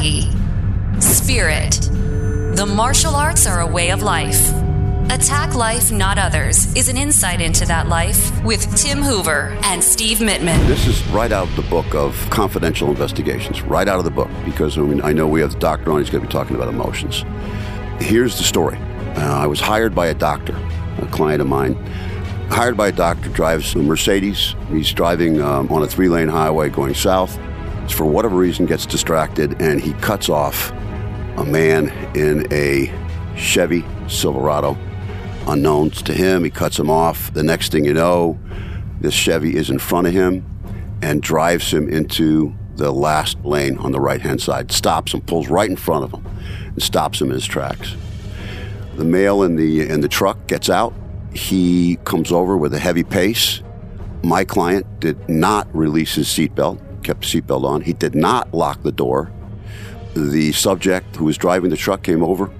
body, spirit. The martial arts are a way of life. Attack Life, Not Others is an insight into that life with Tim Hoover and Steve Mittman. This is right out of the book of confidential investigations, right out of the book, because I mean, I know we have the doctor on, he's going to be talking about emotions. Here's the story uh, I was hired by a doctor, a client of mine. Hired by a doctor, drives a Mercedes. He's driving um, on a three lane highway going south. For whatever reason, gets distracted and he cuts off a man in a Chevy Silverado unknowns to him. He cuts him off. The next thing you know, this Chevy is in front of him and drives him into the last lane on the right hand side, stops him, pulls right in front of him, and stops him in his tracks. The male in the in the truck gets out. He comes over with a heavy pace. My client did not release his seatbelt, kept the seatbelt on. He did not lock the door. The subject who was driving the truck came over,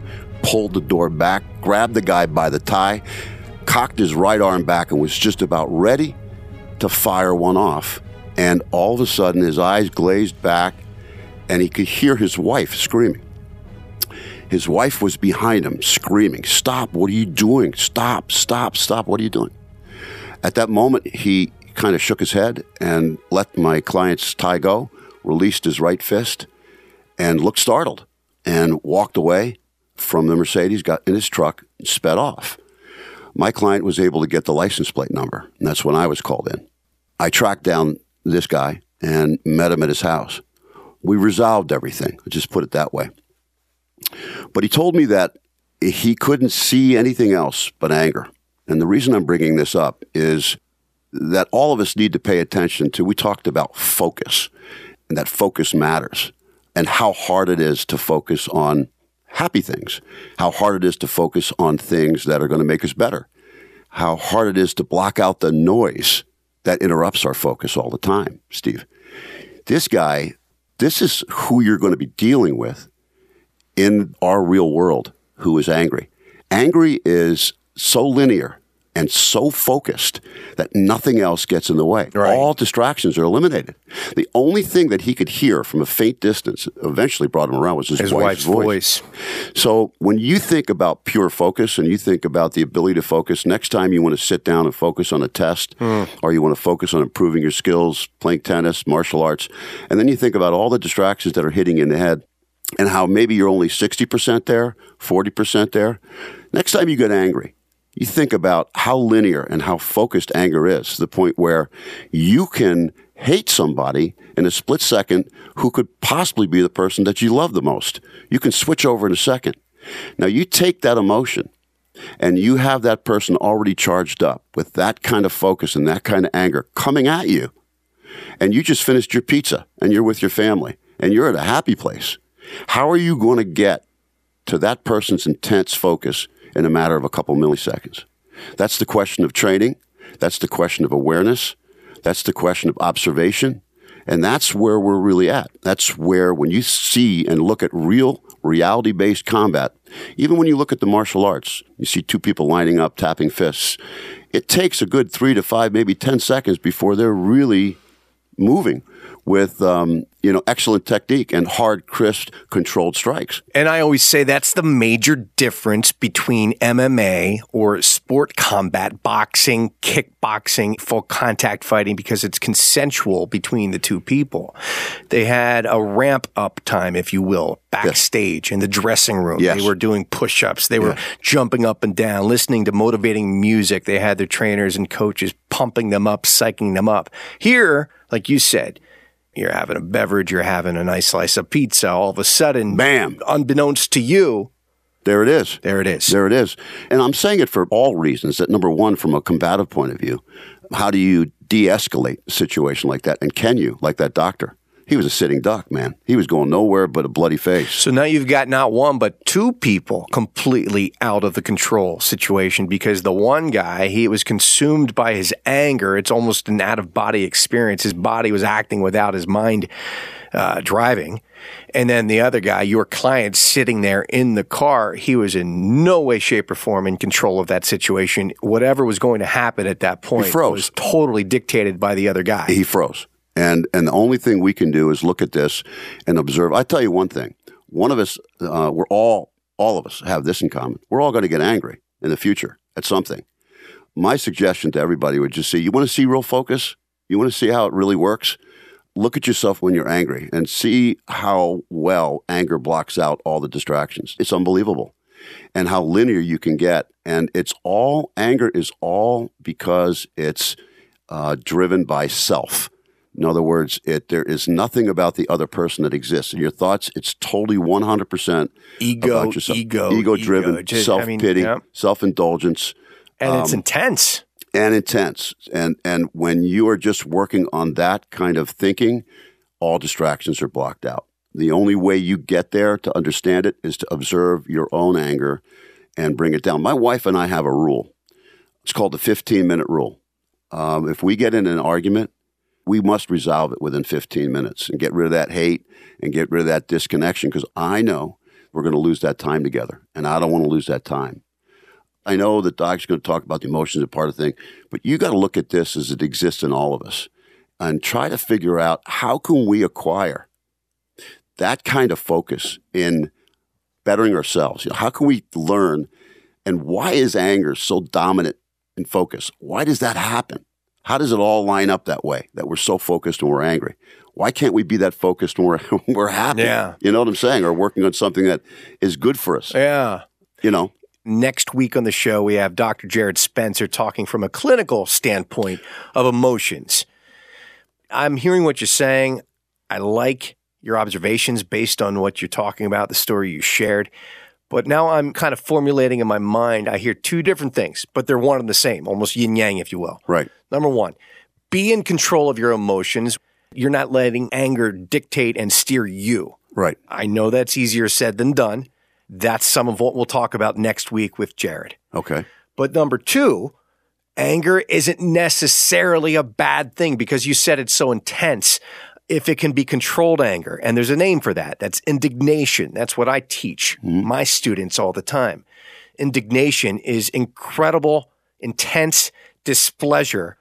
pulled the door back, grabbed the guy by the tie, cocked his right arm back, and was just about ready to fire one off. And all of a sudden, his eyes glazed back, and he could hear his wife screaming. His wife was behind him, screaming, Stop, what are you doing? Stop, stop, stop, what are you doing? At that moment, he kind of shook his head and let my client's tie go, released his right fist, and looked startled and walked away from the Mercedes, got in his truck, and sped off. My client was able to get the license plate number, and that's when I was called in. I tracked down this guy and met him at his house. We resolved everything, just put it that way. But he told me that he couldn't see anything else but anger. And the reason I'm bringing this up is that all of us need to pay attention to. We talked about focus, and that focus matters, and how hard it is to focus on happy things, how hard it is to focus on things that are going to make us better, how hard it is to block out the noise that interrupts our focus all the time, Steve. This guy, this is who you're going to be dealing with in our real world who is angry. Angry is so linear and so focused that nothing else gets in the way. Right. All distractions are eliminated. The only thing that he could hear from a faint distance eventually brought him around was his, His wife's, wife's voice. So when you think about pure focus and you think about the ability to focus, next time you want to sit down and focus on a test hmm. or you want to focus on improving your skills, playing tennis, martial arts, and then you think about all the distractions that are hitting in the head and how maybe you're only 60% there, 40% there. Next time you get angry, you think about how linear and how focused anger is to the point where you can hate somebody in a split second who could possibly be the person that you love the most. You can switch over in a second. Now you take that emotion and you have that person already charged up with that kind of focus and that kind of anger coming at you. And you just finished your pizza and you're with your family and you're at a happy place. How are you going to get to that person's intense focus in a matter of a couple milliseconds? That's the question of training. That's the question of awareness. That's the question of observation. And that's where we're really at. That's where, when you see and look at real reality based combat, even when you look at the martial arts, you see two people lining up, tapping fists. It takes a good three to five, maybe 10 seconds before they're really moving with um, you know excellent technique and hard, crisp, controlled strikes. And I always say that's the major difference between MMA or sport combat, boxing, kickboxing, full contact fighting, because it's consensual between the two people. They had a ramp up time, if you will, backstage in the dressing room. Yes. They were doing push ups, they were jumping up and down, listening to motivating music. They had their trainers and coaches pumping them up, psyching them up. Here, like you said, you're having a beverage, you're having a nice slice of pizza. All of a sudden, Bam. unbeknownst to you, There it is. there it is. There it is. And I'm saying it for all reasons. That number one, from a combative point of view, how do you de escalate a situation like that? And can you, like that doctor? He was a sitting duck, man. He was going nowhere but a bloody face. So now you've got not one, but two people completely out of the control situation because the one guy, he was consumed by his anger. It's almost an out of body experience. His body was acting without his mind uh, driving. And then the other guy, your client sitting there in the car, he was in no way, shape, or form in control of that situation. Whatever was going to happen at that point froze. was totally dictated by the other guy. He froze. And and the only thing we can do is look at this and observe. I tell you one thing: one of us, uh, we're all all of us have this in common. We're all going to get angry in the future at something. My suggestion to everybody would just say, you want to see real focus? You want to see how it really works? Look at yourself when you're angry and see how well anger blocks out all the distractions. It's unbelievable. And how linear you can get. And it's all, anger is all because it's uh, driven by self. In other words, it there is nothing about the other person that exists. In your thoughts, it's totally one hundred percent ego, about yourself. ego, ego driven, Just- self I mean, pity, yeah. self indulgence, and it's Um, intense. and intense. And and when you are just working on that kind of thinking, all distractions are blocked out. The only way you get there to understand it is to observe your own anger and bring it down. My wife and I have a rule. It's called the 15 minute rule. Um, if we get in an argument, we must resolve it within 15 minutes and get rid of that hate and get rid of that disconnection because I know we're going to lose that time together. And I don't want to lose that time. I know that Doc's going to talk about the emotions and part of the thing, but you got to look at this as it exists in all of us and try to figure out how can we acquire that kind of focus in bettering ourselves. You know, how can we learn and why is anger so dominant in focus? Why does that happen? How does it all line up that way that we're so focused when we're angry? Why can't we be that focused when we're, when we're happy? Yeah. You know what I'm saying? Or working on something that is good for us. Yeah. You know? Next week on the show, we have Dr. Jared Spencer talking from a clinical standpoint of emotions. I'm hearing what you're saying. I like your observations based on what you're talking about, the story you shared. But now I'm kind of formulating in my mind, I hear two different things, but they're one and the same, almost yin yang, if you will. Right. Number one, be in control of your emotions. You're not letting anger dictate and steer you. Right. I know that's easier said than done. That's some of what we'll talk about next week with Jared. Okay. But number two, anger isn't necessarily a bad thing because you said it's so intense. If it can be controlled anger, and there's a name for that, that's indignation. That's what I teach mm-hmm. my students all the time. Indignation is incredible, intense displeasure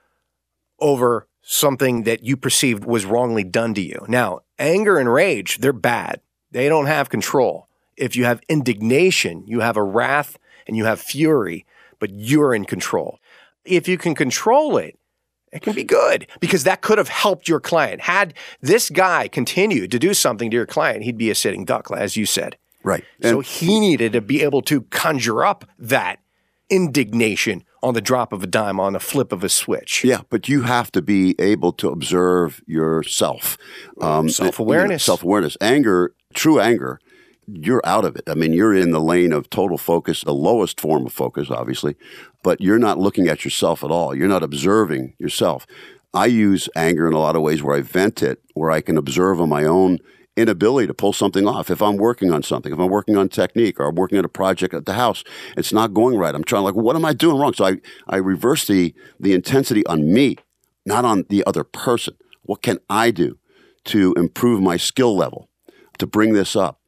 over something that you perceived was wrongly done to you. Now, anger and rage, they're bad. They don't have control. If you have indignation, you have a wrath and you have fury, but you're in control. If you can control it, it can be good because that could have helped your client. Had this guy continued to do something to your client, he'd be a sitting duck, as you said. Right. So And- he needed to be able to conjure up that indignation on the drop of a dime, on the flip of a switch. Yeah, but you have to be able to observe yourself. Um, Self-awareness. Self awareness. Anger, true anger, you're out of it. I mean, you're in the lane of total focus, the lowest form of focus, obviously, but you're not looking at yourself at all. You're not observing yourself. I use anger in a lot of ways where I vent it, where I can observe on my own inability to pull something off. If I'm working on something, if I'm working on technique or I'm working on a project at the house, it's not going right. I'm trying like, what am I doing wrong? So I, I reverse the the intensity on me, not on the other person. What can I do to improve my skill level, to bring this up?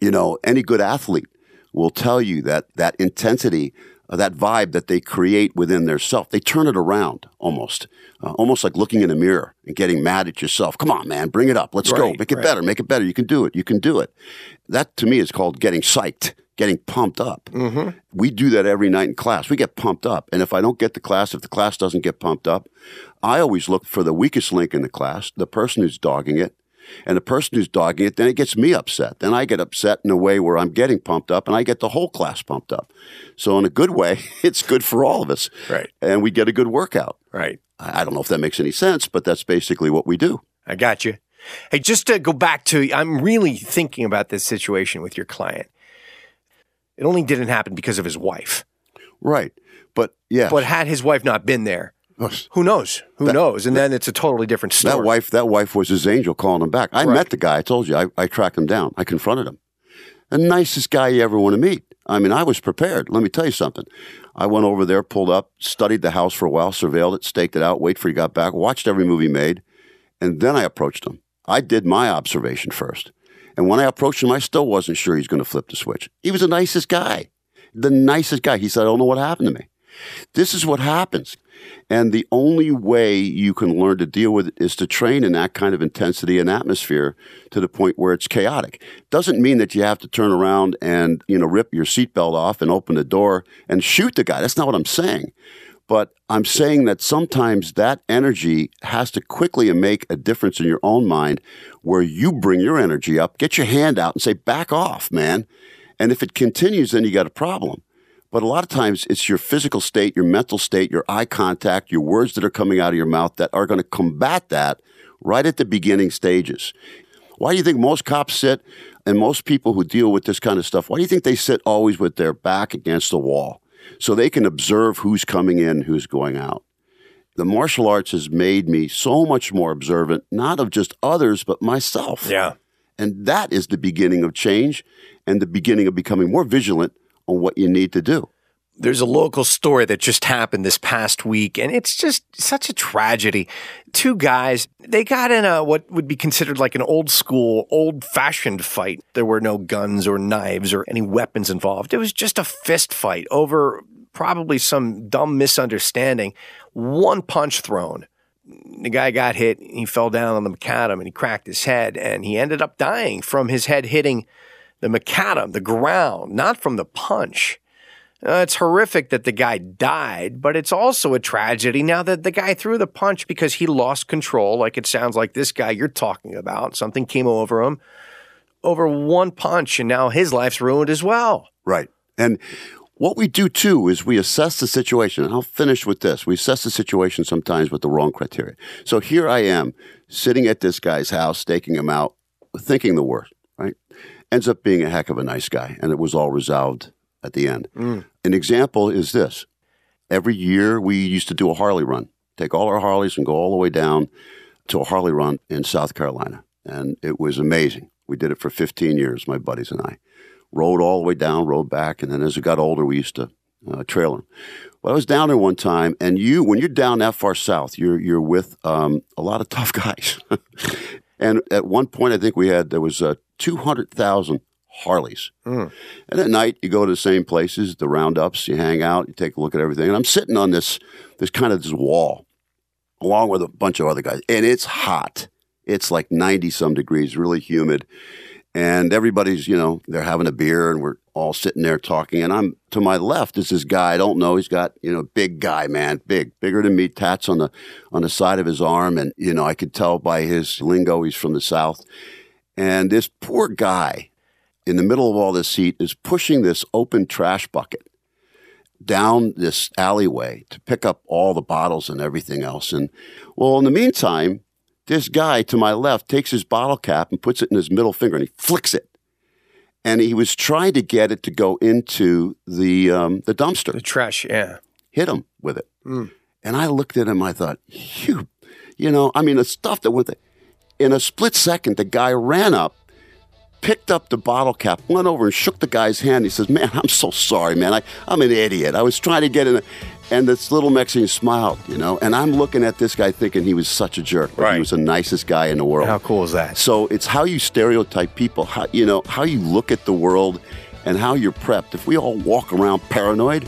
You know, any good athlete will tell you that that intensity, uh, that vibe that they create within their self, they turn it around almost, uh, almost like looking in a mirror and getting mad at yourself. Come on, man, bring it up. Let's go. Make it right. better. Make it better. You can do it. You can do it. That to me is called getting psyched, getting pumped up. Mm-hmm. We do that every night in class. We get pumped up. And if I don't get the class, if the class doesn't get pumped up, I always look for the weakest link in the class, the person who's dogging it. And the person who's dogging it, then it gets me upset. Then I get upset in a way where I'm getting pumped up and I get the whole class pumped up. So, in a good way, it's good for all of us. Right. And we get a good workout. Right. I don't know if that makes any sense, but that's basically what we do. I got you. Hey, just to go back to, I'm really thinking about this situation with your client. It only didn't happen because of his wife. Right. But yeah. But had his wife not been there, who knows? Who knows? And then it's a totally different story. That wife, that wife was his angel calling him back. I Right. met the guy. I told you. I, I tracked him down. I confronted him. The nicest guy you ever want to meet. I mean, I was prepared. Let me tell you something. I went over there, pulled up, studied the house for a while, surveilled it, staked it out, wait for he got back, watched every movie made, and then I approached him. I did my observation first. And when I approached him, I still wasn't sure he's going to flip the switch. He was the nicest guy. The nicest guy. He said, I don't know what happened to me. This is what happens. And the only way you can learn to deal with it is to train in that kind of intensity and atmosphere to the point where it's chaotic. Doesn't mean that you have to turn around and, you know, rip your seatbelt off and open the door and shoot the guy. That's not what I'm saying. But I'm saying that sometimes that energy has to quickly make a difference in your own mind where you bring your energy up, get your hand out and say, back off, man. And if it continues, then you got a problem. But a lot of times it's your physical state, your mental state, your eye contact, your words that are coming out of your mouth that are going to combat that right at the beginning stages. Why do you think most cops sit and most people who deal with this kind of stuff, why do you think they sit always with their back against the wall? So they can observe who's coming in, who's going out. The martial arts has made me so much more observant, not of just others, but myself. Yeah. And that is the beginning of change and the beginning of becoming more vigilant on what you need to do. There's a local story that just happened this past week, and it's just such a tragedy. Two guys, they got in a what would be considered like an old school, old fashioned fight. There were no guns or knives or any weapons involved. It was just a fist fight over probably some dumb misunderstanding. One punch thrown. The guy got hit, he fell down on the macadam and he cracked his head, and he ended up dying from his head hitting the macadam, the ground, not from the punch. Uh, it's horrific that the guy died, but it's also a tragedy now that the guy threw the punch because he lost control, like it sounds like this guy you're talking about. Something came over him over one punch, and now his life's ruined as well. Right. And what we do too is we assess the situation. And I'll finish with this. We assess the situation sometimes with the wrong criteria. So here I am sitting at this guy's house, staking him out, thinking the worst, right? Ends up being a heck of a nice guy, and it was all resolved at the end. Mm. An example is this. Every year we used to do a Harley run, take all our Harleys and go all the way down to a Harley run in South Carolina. And it was amazing. We did it for 15 years, my buddies and I. Rode all the way down, rode back, and then as we got older, we used to uh, trail them. Well, I was down there one time, and you, when you're down that far south, you're you're with um, a lot of tough guys. And at one point, I think we had there was uh, two hundred thousand Harleys. Mm. And at night, you go to the same places, the roundups, you hang out, you take a look at everything. And I'm sitting on this, this kind of this wall, along with a bunch of other guys, and it's hot. It's like 90 some degrees, really humid. And everybody's, you know, they're having a beer and we're all sitting there talking. And I'm to my left is this guy. I don't know. He's got, you know, big guy, man, big, bigger than me, tats on the on the side of his arm. And, you know, I could tell by his lingo he's from the South. And this poor guy, in the middle of all this heat is pushing this open trash bucket down this alleyway to pick up all the bottles and everything else. And well, in the meantime, this guy to my left takes his bottle cap and puts it in his middle finger and he flicks it. And he was trying to get it to go into the um, the dumpster. The trash, yeah. Hit him with it. Mm. And I looked at him. I thought, you, you know, I mean, the stuff that went there. In a split second, the guy ran up picked up the bottle cap, went over and shook the guy's hand. He says, Man, I'm so sorry, man. I, I'm an idiot. I was trying to get in. And this little Mexican smiled, you know, and I'm looking at this guy thinking he was such a jerk. But right. He was the nicest guy in the world. How cool is that? So it's how you stereotype people, how, you know, how you look at the world and how you're prepped. If we all walk around paranoid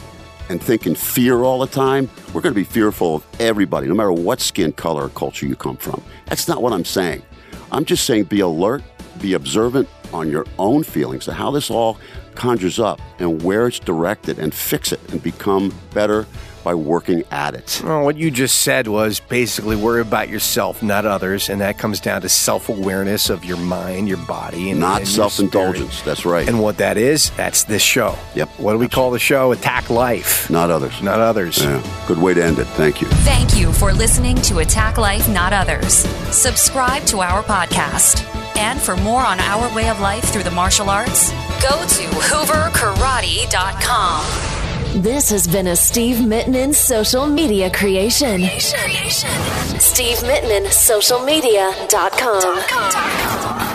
and thinking fear all the time, we're going to be fearful of everybody, no matter what skin color or culture you come from. That's not what I'm saying. I'm just saying be alert, be observant, on your own feelings of how this all conjures up and where it's directed and fix it and become better by working at it. Well, what you just said was basically worry about yourself, not others, and that comes down to self-awareness of your mind, your body, and not self-indulgence. That's right. And what that is, that's this show. Yep. What do we call the show? Attack Life. Not others. Not others. Yeah. Good way to end it. Thank you. Thank you for listening to Attack Life, Not Others. Subscribe to our podcast. And for more on our way of life through the martial arts, go to hooverkarate.com. This has been a Steve Mittman social media creation. creation. Steve Mittman, socialmedia.com.